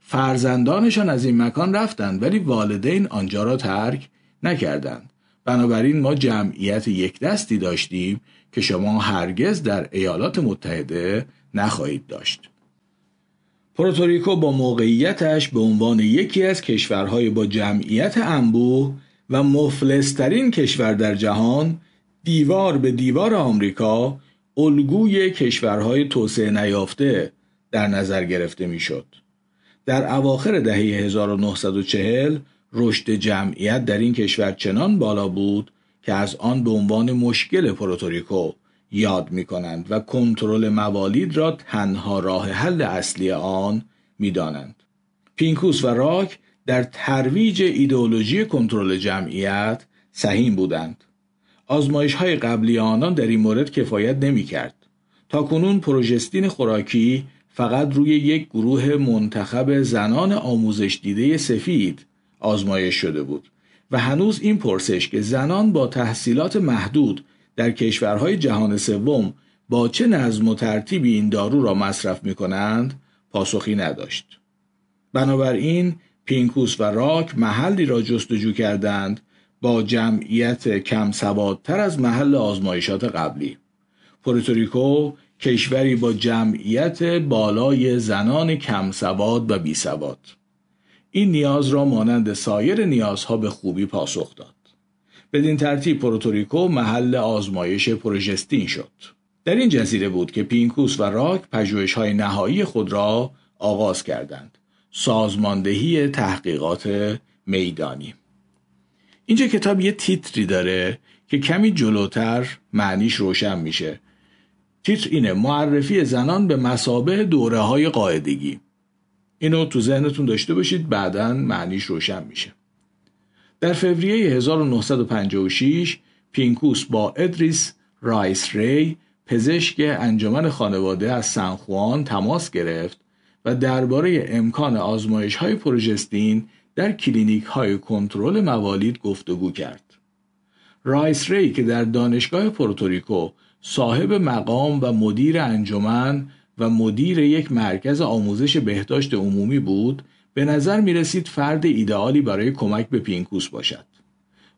فرزندانشان از این مکان رفتند ولی والدین آنجا را ترک نکردند. بنابراین ما جمعیت یک دستی داشتیم که شما هرگز در ایالات متحده نخواهید داشت. پروتوریکو با موقعیتش به عنوان یکی از کشورهای با جمعیت انبوه و مفلسترین کشور در جهان دیوار به دیوار آمریکا الگوی کشورهای توسعه نیافته در نظر گرفته می‌شد. در اواخر دهه 1940 رشد جمعیت در این کشور چنان بالا بود که از آن به عنوان مشکل پروتوریکو یاد می کنند و کنترل موالید را تنها راه حل اصلی آن می دانند. پینکوس و راک در ترویج ایدئولوژی کنترل جمعیت سهیم بودند. آزمایش های قبلی آنان در این مورد کفایت نمی کرد. تا کنون پروژستین خوراکی فقط روی یک گروه منتخب زنان آموزش دیده سفید آزمایش شده بود و هنوز این پرسش که زنان با تحصیلات محدود در کشورهای جهان سوم با چه نظم و ترتیبی این دارو را مصرف می کنند پاسخی نداشت. بنابراین پینکوس و راک محلی را جستجو کردند با جمعیت کم سوادتر از محل آزمایشات قبلی. پورتوریکو کشوری با جمعیت بالای زنان کم سواد و بی سواد. این نیاز را مانند سایر نیازها به خوبی پاسخ داد. بدین ترتیب پروتوریکو محل آزمایش پروژستین شد. در این جزیره بود که پینکوس و راک پژوهش های نهایی خود را آغاز کردند. سازماندهی تحقیقات میدانی. اینجا کتاب یه تیتری داره که کمی جلوتر معنیش روشن میشه. تیتر اینه معرفی زنان به مثابه دوره های قاعدگی. اینو تو ذهنتون داشته باشید بعدا معنیش روشن میشه. در فوریه 1956 پینکوس با ادریس رایس ری پزشک انجمن خانواده از سن خوان تماس گرفت و درباره امکان آزمایش های پروژستین در کلینیک های کنترل موالید گفتگو کرد. رایس ری که در دانشگاه پورتوریکو صاحب مقام و مدیر انجمن و مدیر یک مرکز آموزش بهداشت عمومی بود به نظر می رسید فرد ایدئالی برای کمک به پینکوس باشد.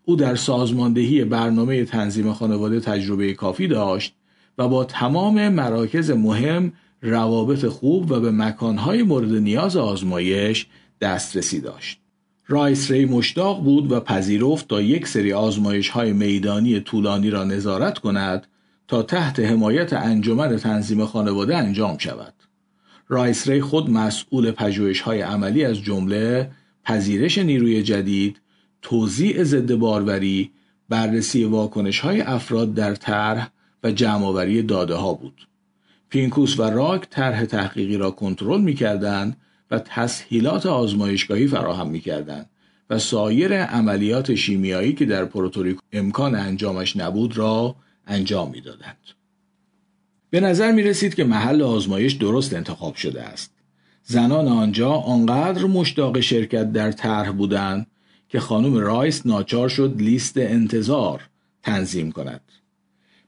او در سازماندهی برنامه تنظیم خانواده تجربه کافی داشت و با تمام مراکز مهم روابط خوب و به مکانهای مورد نیاز آزمایش دسترسی داشت. رایس ری مشتاق بود و پذیرفت تا یک سری آزمایش های میدانی طولانی را نظارت کند تا تحت حمایت انجمن تنظیم خانواده انجام شود. رایس ری خود مسئول پژوهش های عملی از جمله پذیرش نیروی جدید، توزیع ضد باروری، بررسی واکنش های افراد در طرح و جمعآوری داده ها بود. پینکوس و راک طرح تحقیقی را کنترل می کردند و تسهیلات آزمایشگاهی فراهم می کردند و سایر عملیات شیمیایی که در پروتوریکو امکان انجامش نبود را انجام می دادند. به نظر می رسید که محل آزمایش درست انتخاب شده است. زنان آنجا آنقدر مشتاق شرکت در طرح بودند که خانم رایس ناچار شد لیست انتظار تنظیم کند.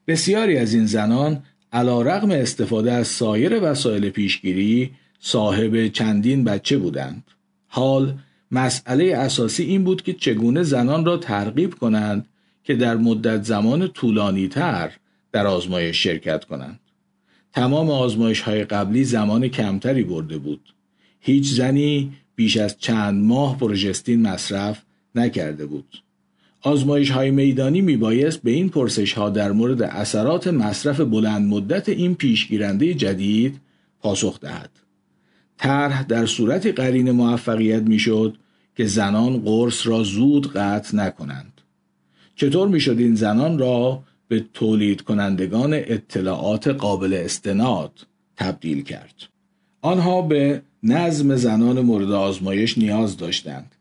بسیاری از این زنان علا رغم استفاده از سایر وسایل پیشگیری صاحب چندین بچه بودند. حال مسئله اساسی این بود که چگونه زنان را ترغیب کنند که در مدت زمان طولانی تر در آزمایش شرکت کنند. تمام آزمایش های قبلی زمان کمتری برده بود. هیچ زنی بیش از چند ماه پروژستین مصرف نکرده بود. آزمایش های میدانی می بایست به این پرسش ها در مورد اثرات مصرف بلند مدت این پیشگیرنده جدید پاسخ دهد. طرح در صورت قرین موفقیت می‌شد که زنان قرص را زود قطع نکنند. چطور می‌شد این زنان را به تولید کنندگان اطلاعات قابل استناد تبدیل کرد؟ آنها به نظم زنان مورد آزمایش نیاز داشتند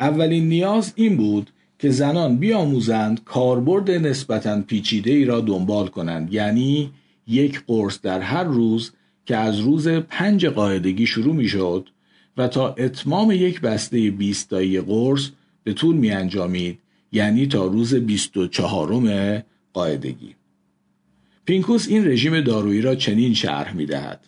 اولین نیاز این بود که زنان بیاموزند کاربرد نسبتا پیچیده ای را دنبال کنند یعنی یک قرص در هر روز که از روز پنج قاعدگی شروع می شد و تا اتمام یک بسته بیستایی قرص به طول می انجامید یعنی تا روز بیست و چهارم قاعدگی پینکوس این رژیم دارویی را چنین شرح می دهد.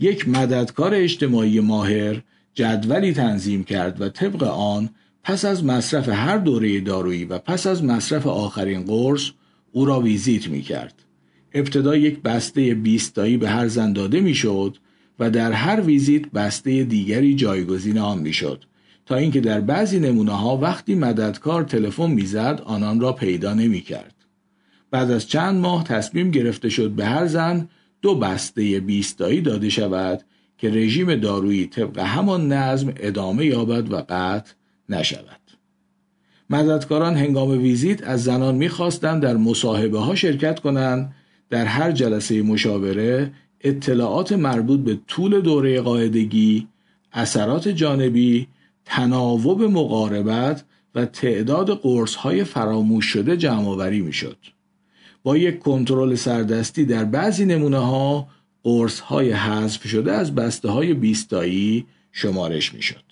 یک مددکار اجتماعی ماهر جدولی تنظیم کرد و طبق آن پس از مصرف هر دوره دارویی و پس از مصرف آخرین قرص او را ویزیت می کرد. ابتدا یک بسته بیستایی به هر زن داده می شد و در هر ویزیت بسته دیگری جایگزین آن می شد تا اینکه در بعضی نمونه ها وقتی مددکار تلفن می‌زد آنان را پیدا نمی کرد. بعد از چند ماه تصمیم گرفته شد به هر زن دو بسته بیستایی داده شود که رژیم دارویی طبق همان نظم ادامه یابد و قطع نشود. مددکاران هنگام ویزیت از زنان می‌خواستند در مصاحبه ها شرکت کنند در هر جلسه مشاوره اطلاعات مربوط به طول دوره قاعدگی، اثرات جانبی، تناوب مقاربت و تعداد قرص های فراموش شده جمع آوری می‌شد. با یک کنترل سردستی در بعضی نمونه ها قرص های حذف شده از بسته های بیستایی شمارش می شد.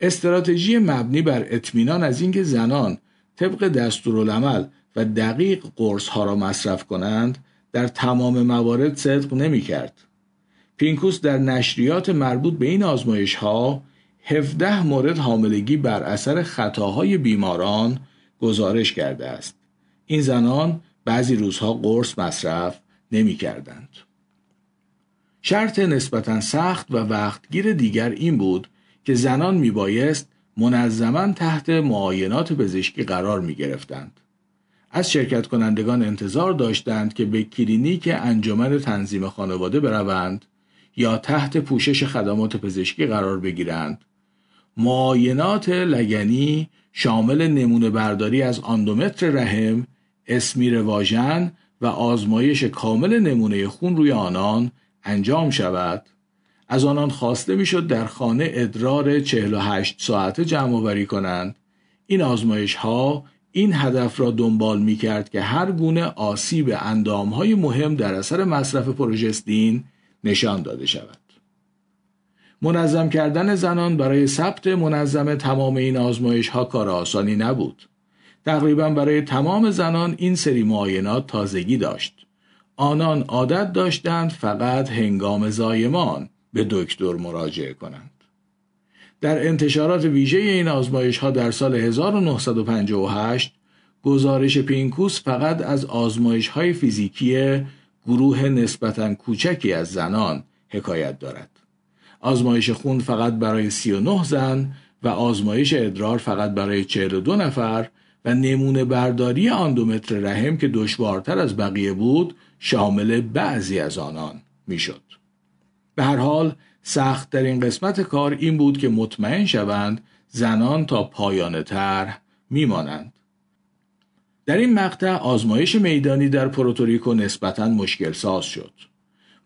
استراتژی مبنی بر اطمینان از اینکه زنان طبق دستورالعمل و دقیق قرص ها را مصرف کنند در تمام موارد صدق نمی کرد. پینکوس در نشریات مربوط به این آزمایش ها 17 مورد حاملگی بر اثر خطاهای بیماران گزارش کرده است. این زنان بعضی روزها قرص مصرف نمی کردند. شرط نسبتا سخت و وقتگیر دیگر این بود که زنان می بایست منظما تحت معاینات پزشکی قرار می گرفتند. از شرکت کنندگان انتظار داشتند که به کلینیک انجمن تنظیم خانواده بروند یا تحت پوشش خدمات پزشکی قرار بگیرند. معاینات لگنی شامل نمونه برداری از آندومتر رحم اسمیر واژن و آزمایش کامل نمونه خون روی آنان انجام شود از آنان خواسته می‌شد در خانه ادرار 48 ساعته جمع آوری کنند این آزمایش ها این هدف را دنبال می کرد که هر گونه آسیب اندام های مهم در اثر مصرف پروژستین نشان داده شود. منظم کردن زنان برای ثبت منظم تمام این آزمایش ها کار آسانی نبود. تقریبا برای تمام زنان این سری معاینات تازگی داشت. آنان عادت داشتند فقط هنگام زایمان به دکتر مراجعه کنند. در انتشارات ویژه این آزمایش ها در سال 1958 گزارش پینکوس فقط از آزمایش های فیزیکی گروه نسبتا کوچکی از زنان حکایت دارد. آزمایش خون فقط برای 39 زن و آزمایش ادرار فقط برای 42 نفر و نمونه برداری آندومتر رحم که دشوارتر از بقیه بود شامل بعضی از آنان می‌شد. به هر حال سخت در این قسمت کار این بود که مطمئن شوند زنان تا پایان طرح میمانند. در این مقطع آزمایش میدانی در پروتوریکو نسبتا مشکل ساز شد.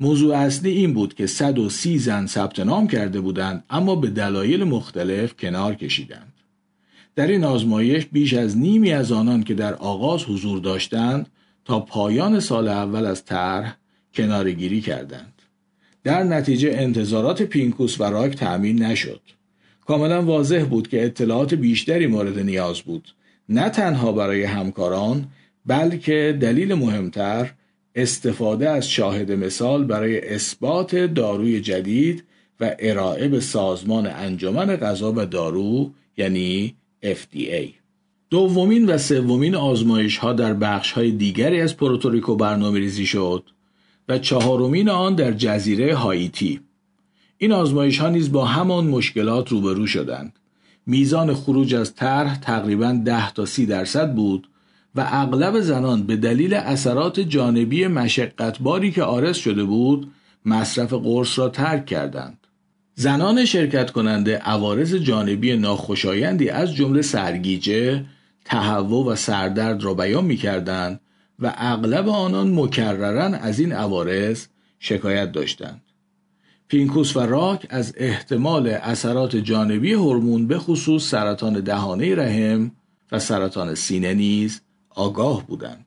موضوع اصلی این بود که 130 زن ثبت نام کرده بودند اما به دلایل مختلف کنار کشیدند. در این آزمایش بیش از نیمی از آنان که در آغاز حضور داشتند تا پایان سال اول از طرح کنارگیری کردند. در نتیجه انتظارات پینکوس و راک تأمین نشد. کاملا واضح بود که اطلاعات بیشتری مورد نیاز بود. نه تنها برای همکاران بلکه دلیل مهمتر استفاده از شاهد مثال برای اثبات داروی جدید و ارائه به سازمان انجمن غذا و دارو یعنی FDA دومین و سومین آزمایش ها در بخش های دیگری از پروتوریکو برنامه ریزی شد. و چهارمین آن در جزیره هایتی این آزمایش ها نیز با همان مشکلات روبرو شدند میزان خروج از طرح تقریبا 10 تا 30 درصد بود و اغلب زنان به دلیل اثرات جانبی مشقتباری که آرز شده بود مصرف قرص را ترک کردند. زنان شرکت کننده عوارض جانبی ناخوشایندی از جمله سرگیجه، تهوع و سردرد را بیان می کردند و اغلب آنان مکررن از این عوارض شکایت داشتند. پینکوس و راک از احتمال اثرات جانبی هورمون به خصوص سرطان دهانه رحم و سرطان سینه نیز آگاه بودند.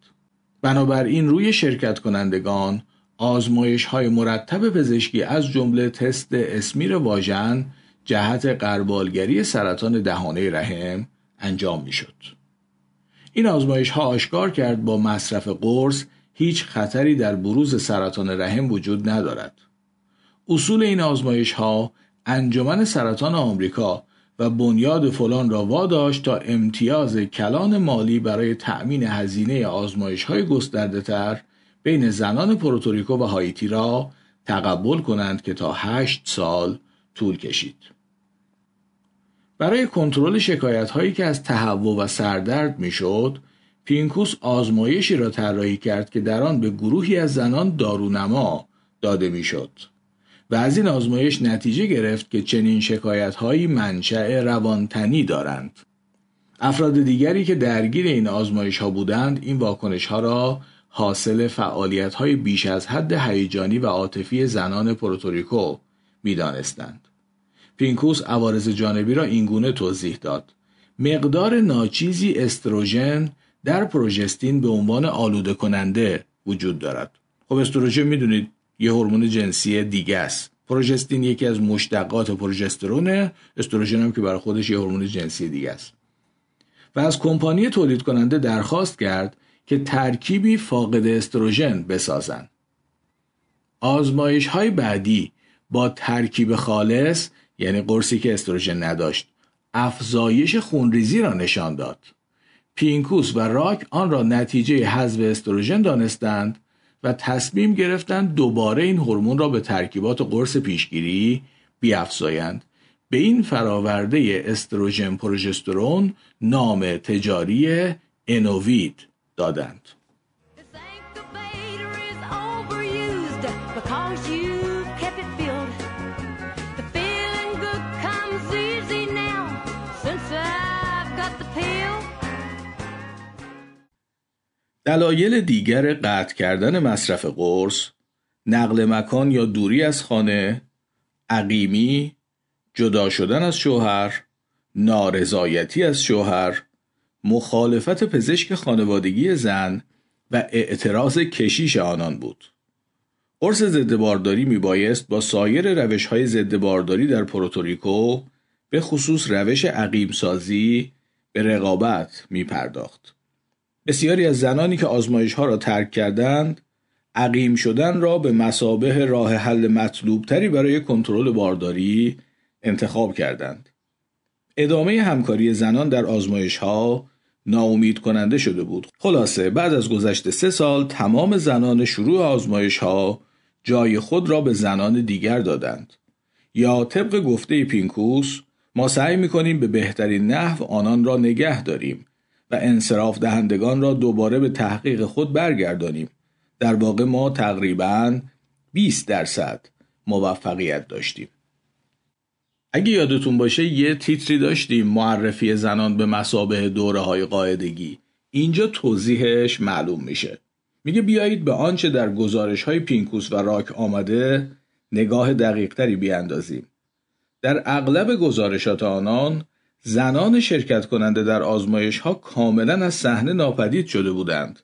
بنابراین روی شرکت کنندگان آزمایش های مرتب پزشکی از جمله تست اسمیر واژن جهت قربالگری سرطان دهانه رحم انجام می شد. این آزمایش ها آشکار کرد با مصرف قرص هیچ خطری در بروز سرطان رحم وجود ندارد. اصول این آزمایش ها انجمن سرطان آمریکا و بنیاد فلان را واداشت تا امتیاز کلان مالی برای تأمین هزینه آزمایش های گسترده تر بین زنان پروتوریکو و هایتی را تقبل کنند که تا هشت سال طول کشید. برای کنترل شکایت هایی که از تهوع و سردرد می‌شد، پینکوس آزمایشی را طراحی کرد که در آن به گروهی از زنان دارونما داده می‌شد. و از این آزمایش نتیجه گرفت که چنین شکایت هایی منشأ روانتنی دارند. افراد دیگری که درگیر این آزمایش ها بودند این واکنش ها را حاصل فعالیت های بیش از حد هیجانی و عاطفی زنان پروتوریکو می دانستند. پینکوس عوارض جانبی را اینگونه توضیح داد. مقدار ناچیزی استروژن در پروژستین به عنوان آلوده کننده وجود دارد. خب استروژن می‌دونید یه هورمون جنسی دیگه است پروژستین یکی از مشتقات پروژسترونه استروژن هم که برای خودش یه هورمون جنسی دیگه است و از کمپانی تولید کننده درخواست کرد که ترکیبی فاقد استروژن بسازند آزمایش های بعدی با ترکیب خالص یعنی قرصی که استروژن نداشت افزایش خونریزی را نشان داد. پینکوس و راک آن را نتیجه حذف استروژن دانستند و تصمیم گرفتند دوباره این هورمون را به ترکیبات قرص پیشگیری بیافزایند. به این فراورده استروژن پروژسترون نام تجاری انووید دادند. دلایل دیگر قطع کردن مصرف قرص نقل مکان یا دوری از خانه عقیمی جدا شدن از شوهر نارضایتی از شوهر مخالفت پزشک خانوادگی زن و اعتراض کشیش آنان بود قرص ضد بارداری می بایست با سایر روش های ضد بارداری در پروتوریکو به خصوص روش عقیم سازی به رقابت می پرداخت. بسیاری از زنانی که آزمایش ها را ترک کردند عقیم شدن را به مسابه راه حل مطلوب تری برای کنترل بارداری انتخاب کردند. ادامه همکاری زنان در آزمایش ها ناامید کننده شده بود. خلاصه بعد از گذشت سه سال تمام زنان شروع آزمایش ها جای خود را به زنان دیگر دادند. یا طبق گفته پینکوس ما سعی می‌کنیم به بهترین نحو آنان را نگه داریم و انصراف دهندگان را دوباره به تحقیق خود برگردانیم. در واقع ما تقریبا 20 درصد موفقیت داشتیم. اگه یادتون باشه یه تیتری داشتیم معرفی زنان به مسابه دوره های قاعدگی. اینجا توضیحش معلوم میشه. میگه بیایید به آنچه در گزارش های پینکوس و راک آمده نگاه دقیق تری بیاندازیم. در اغلب گزارشات آنان زنان شرکت کننده در آزمایش ها کاملا از صحنه ناپدید شده بودند.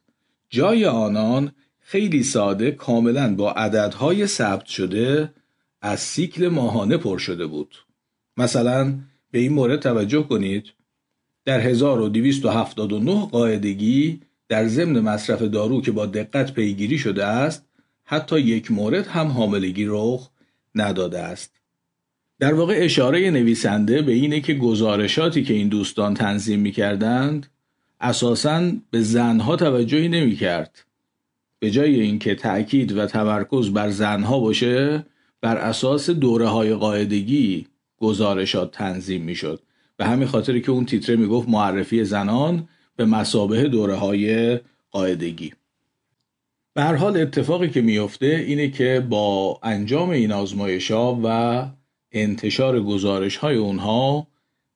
جای آنان خیلی ساده کاملا با عددهای ثبت شده از سیکل ماهانه پر شده بود. مثلا به این مورد توجه کنید در 1279 قاعدگی در ضمن مصرف دارو که با دقت پیگیری شده است حتی یک مورد هم حاملگی رخ نداده است. در واقع اشاره نویسنده به اینه که گزارشاتی که این دوستان تنظیم می کردند اساساً به زنها توجهی نمی کرد. به جای اینکه تأکید و تمرکز بر زنها باشه بر اساس دوره های قاعدگی گزارشات تنظیم می شد. به همین خاطری که اون تیتره می گفت معرفی زنان به مسابه دوره های قاعدگی. به هر حال اتفاقی که میفته اینه که با انجام این آزمایش و انتشار گزارش های اونها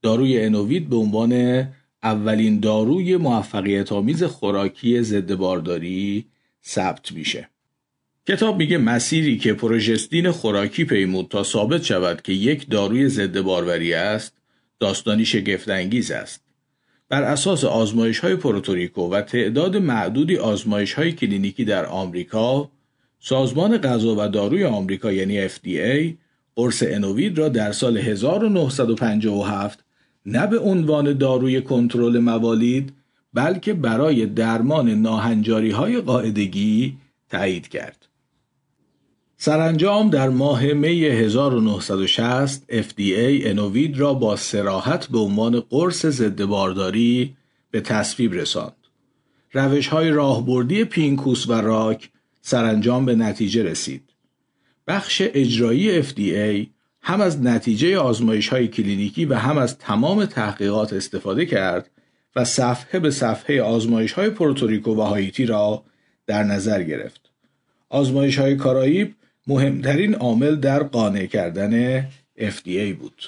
داروی انووید به عنوان اولین داروی موفقیت آمیز خوراکی ضد بارداری ثبت میشه. کتاب میگه مسیری که پروژستین خوراکی پیمود تا ثابت شود که یک داروی ضد باروری است داستانی شگفتانگیز است بر اساس آزمایش های پروتوریکو و تعداد معدودی آزمایش های کلینیکی در آمریکا سازمان غذا و داروی آمریکا یعنی FDA قرص انووید را در سال 1957 نه به عنوان داروی کنترل موالید بلکه برای درمان ناهنجاری های قاعدگی تایید کرد. سرانجام در ماه می 1960 FDA انووید را با سراحت به عنوان قرص ضد بارداری به تصویب رساند. روش های راهبردی پینکوس و راک سرانجام به نتیجه رسید. بخش اجرایی FDA هم از نتیجه آزمایش های کلینیکی و هم از تمام تحقیقات استفاده کرد و صفحه به صفحه آزمایش های پروتوریکو و هایتی را در نظر گرفت. آزمایش های کارائیب مهمترین عامل در قانع کردن FDA بود.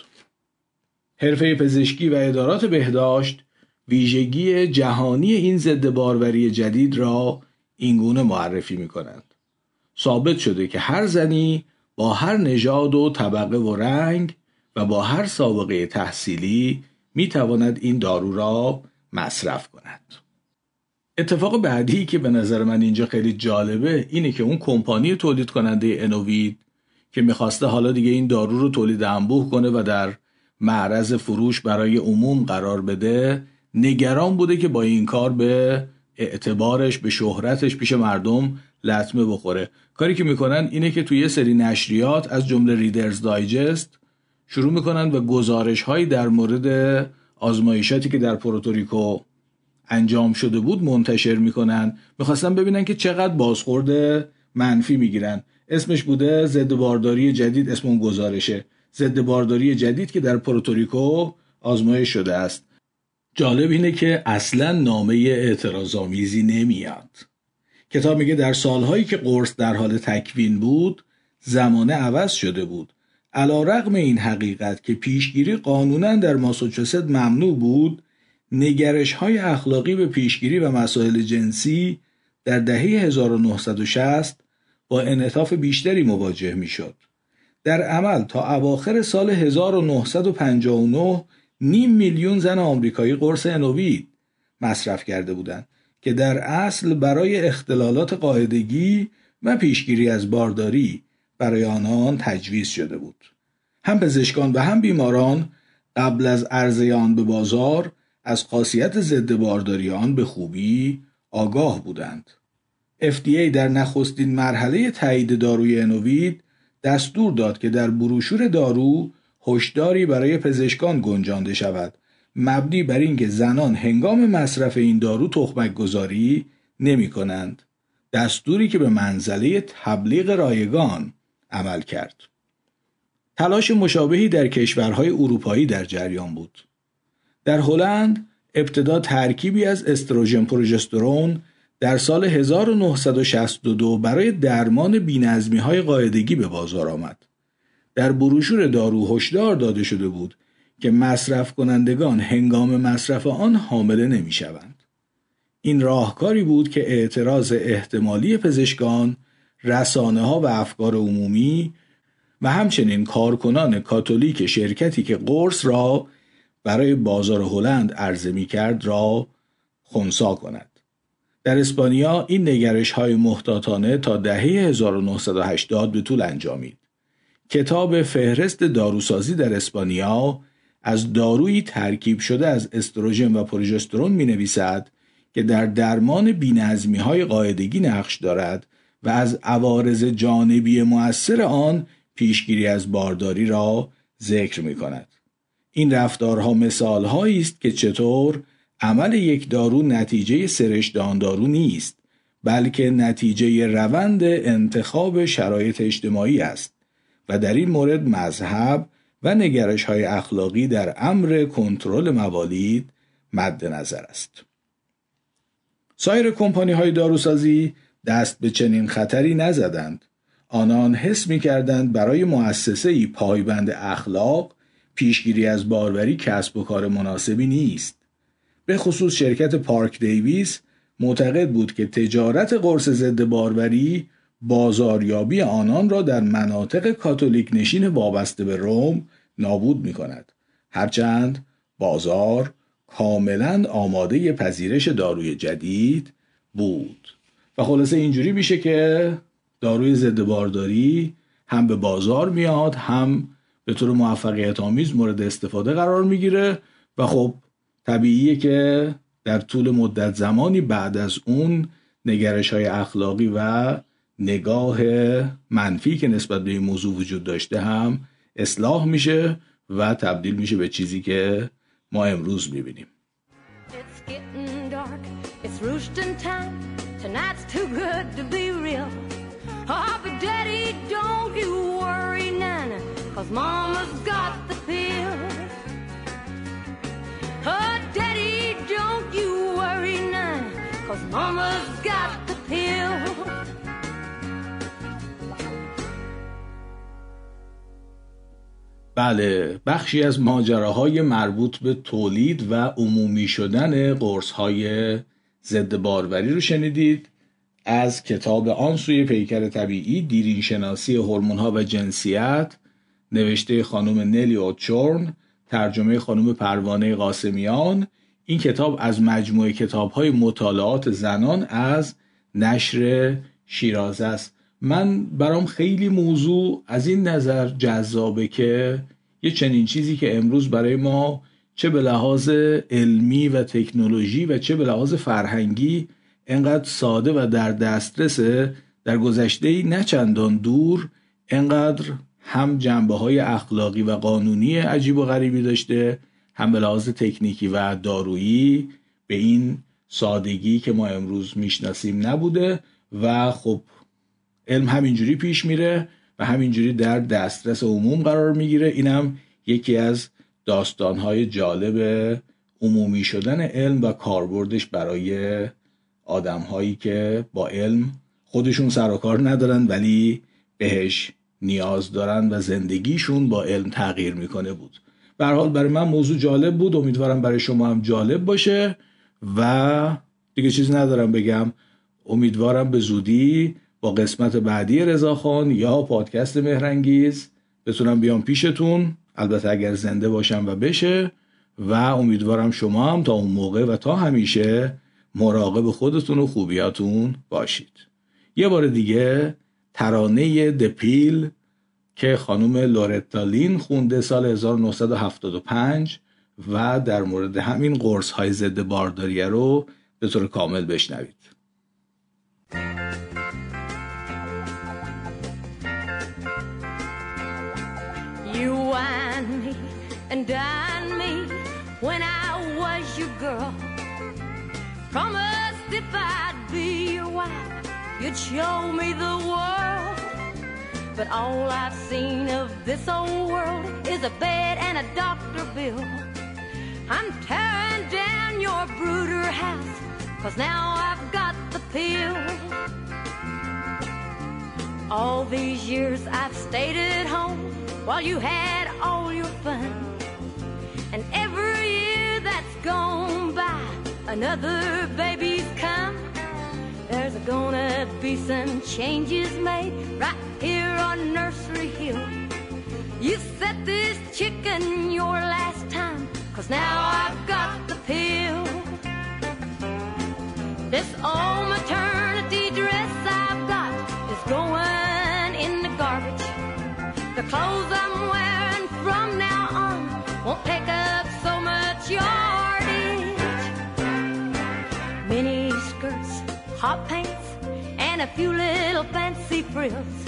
حرفه پزشکی و ادارات بهداشت ویژگی جهانی این ضد باروری جدید را اینگونه معرفی می کنند. ثابت شده که هر زنی با هر نژاد و طبقه و رنگ و با هر سابقه تحصیلی می تواند این دارو را مصرف کند. اتفاق بعدی که به نظر من اینجا خیلی جالبه اینه که اون کمپانی تولید کننده انووید که می‌خواسته حالا دیگه این دارو رو تولید انبوه کنه و در معرض فروش برای عموم قرار بده نگران بوده که با این کار به اعتبارش به شهرتش پیش مردم لطمه بخوره کاری که می‌کنن اینه که توی یه سری نشریات از جمله ریدرز دایجست شروع می‌کنن و گزارش هایی در مورد آزمایشاتی که در پروتوریکو انجام شده بود منتشر می‌کنن. می‌خواستن ببینن که چقدر بازخورد منفی می‌گیرن. اسمش بوده ضد بارداری جدید اسم اون گزارشه. ضد بارداری جدید که در پروتوریکو آزمایش شده است. جالب اینه که اصلا نامه اعتراضآمیزی نمیاد. کتاب میگه در سالهایی که قرص در حال تکوین بود زمانه عوض شده بود علا رقم این حقیقت که پیشگیری قانونا در ماساچوست ممنوع بود نگرش های اخلاقی به پیشگیری و مسائل جنسی در دهه 1960 با انعطاف بیشتری مواجه می‌شد. در عمل تا اواخر سال 1959 نیم میلیون زن آمریکایی قرص انووید مصرف کرده بودند که در اصل برای اختلالات قاعدگی و پیشگیری از بارداری برای آنان تجویز شده بود. هم پزشکان و هم بیماران قبل از عرضه آن به بازار از خاصیت ضد بارداری آن به خوبی آگاه بودند. FDA در نخستین مرحله تایید داروی انووید دستور داد که در بروشور دارو هشداری برای پزشکان گنجانده شود مبنی بر اینکه زنان هنگام مصرف این دارو تخمک گذاری نمی کنند. دستوری که به منزله تبلیغ رایگان عمل کرد. تلاش مشابهی در کشورهای اروپایی در جریان بود. در هلند ابتدا ترکیبی از استروژن پروژسترون در سال 1962 برای درمان بینظمی قاعدگی به بازار آمد. در بروشور دارو هشدار داده شده بود که مصرف کنندگان هنگام مصرف آن حامله نمی شوند. این راهکاری بود که اعتراض احتمالی پزشکان، رسانه ها و افکار عمومی و همچنین کارکنان کاتولیک شرکتی که قرص را برای بازار هلند عرضه می کرد را خونسا کند. در اسپانیا این نگرش های محتاطانه تا دهه 1980 به طول انجامید. کتاب فهرست داروسازی در اسپانیا از دارویی ترکیب شده از استروژن و پروژسترون می نویسد که در درمان بینظمی های قاعدگی نقش دارد و از عوارض جانبی مؤثر آن پیشگیری از بارداری را ذکر می کند. این رفتارها مثالهایی است که چطور عمل یک دارو نتیجه سرشت آن دارو نیست بلکه نتیجه روند انتخاب شرایط اجتماعی است و در این مورد مذهب و نگرش های اخلاقی در امر کنترل موالید مد نظر است. سایر کمپانی های داروسازی دست به چنین خطری نزدند. آنان حس می کردند برای مؤسسه ای پایبند اخلاق پیشگیری از باروری کسب و کار مناسبی نیست. به خصوص شرکت پارک دیویس معتقد بود که تجارت قرص ضد باروری بازاریابی آنان را در مناطق کاتولیک نشین وابسته به روم نابود می کند. هرچند بازار کاملا آماده پذیرش داروی جدید بود و خلاصه اینجوری میشه که داروی ضد بارداری هم به بازار میاد هم به طور موفقیت آمیز مورد استفاده قرار می‌گیره و خب طبیعیه که در طول مدت زمانی بعد از اون نگرش های اخلاقی و نگاه منفی که نسبت به این موضوع وجود داشته هم اصلاح میشه و تبدیل میشه به چیزی که ما امروز می‌بینیم. بله بخشی از ماجراهای مربوط به تولید و عمومی شدن قرصهای ضد باروری رو شنیدید. از کتاب آن سوی پیکر طبیعی دیرین شناسی هورمون‌ها و جنسیت نوشته خانم نلی اوچورن ترجمه خانم پروانه قاسمیان. این کتاب از مجموعه کتاب های مطالعات زنان از نشر شیرازه است. من برام خیلی موضوع از این نظر جذابه که یه چنین چیزی که امروز برای ما چه به لحاظ علمی و تکنولوژی و چه به لحاظ فرهنگی انقدر ساده و در دسترسه در گذشته نه چندان دور انقدر هم جنبه های اخلاقی و قانونی عجیب و غریبی داشته هم به لحاظ تکنیکی و دارویی به این سادگی که ما امروز می‌شناسیم نبوده و خب علم همینجوری پیش میره و همینجوری در دسترس عموم قرار می‌گیره. اینم یکی از داستانهای جالب عمومی شدن علم و کاربردش برای آدمهایی که با علم خودشون سر و کار ندارن ولی بهش نیاز دارن و زندگیشون با علم تغییر می‌کنه بود. به حال برای من موضوع جالب بود. امیدوارم برای شما هم جالب باشه و دیگه چیز ندارم بگم. امیدوارم به زودی با قسمت بعدی رضاخان یا پادکست مهرنگیز. بتونم بیام پیشتون. البته اگر زنده باشم و بشه و امیدوارم شما هم تا اون موقع و تا همیشه مراقب خودتون و خوبیاتون باشید. یه بار دیگه ترانه دپیل که خانم لورتالین خونده سال 1975 و در مورد همین قرص های ضد بارداریه رو به طور کامل بشنوید. Dine me when I was your girl. Promised if I'd be your wife, you'd show me the world. But all I've seen of this old world is a bed and a doctor bill. I'm tearing down your brooder house, cause now I've got the pill. All these years I've stayed at home while you had all your fun. And every year that's gone by, another baby's come. There's gonna be some changes made right here on Nursery Hill. You set this chicken your last time, cause now I've got the pill. This hot pants, and a few little fancy frills.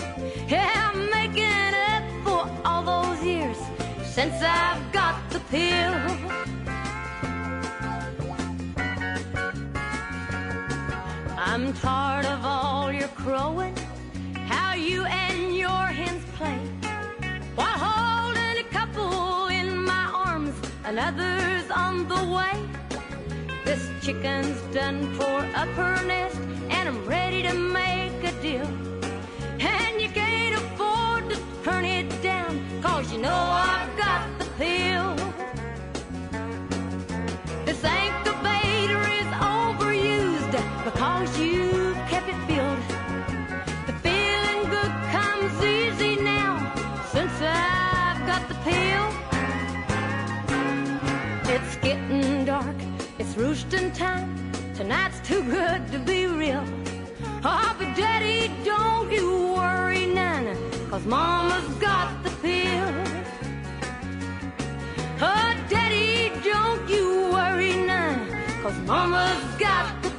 Yeah, I'm making up for all those years since I've got the pill. I'm tired of all your crowing, how you and your hens play. While holding a couple in my arms, another's on the way. This chicken's done for up her nest, and I'm ready to make a deal. And you can't afford to turn it down, cause you know I've just in time. Tonight's too good to be real. Oh, but Daddy, don't you worry none, cause Mama's got the pill. Oh, Daddy, don't you worry none, cause Mama's got the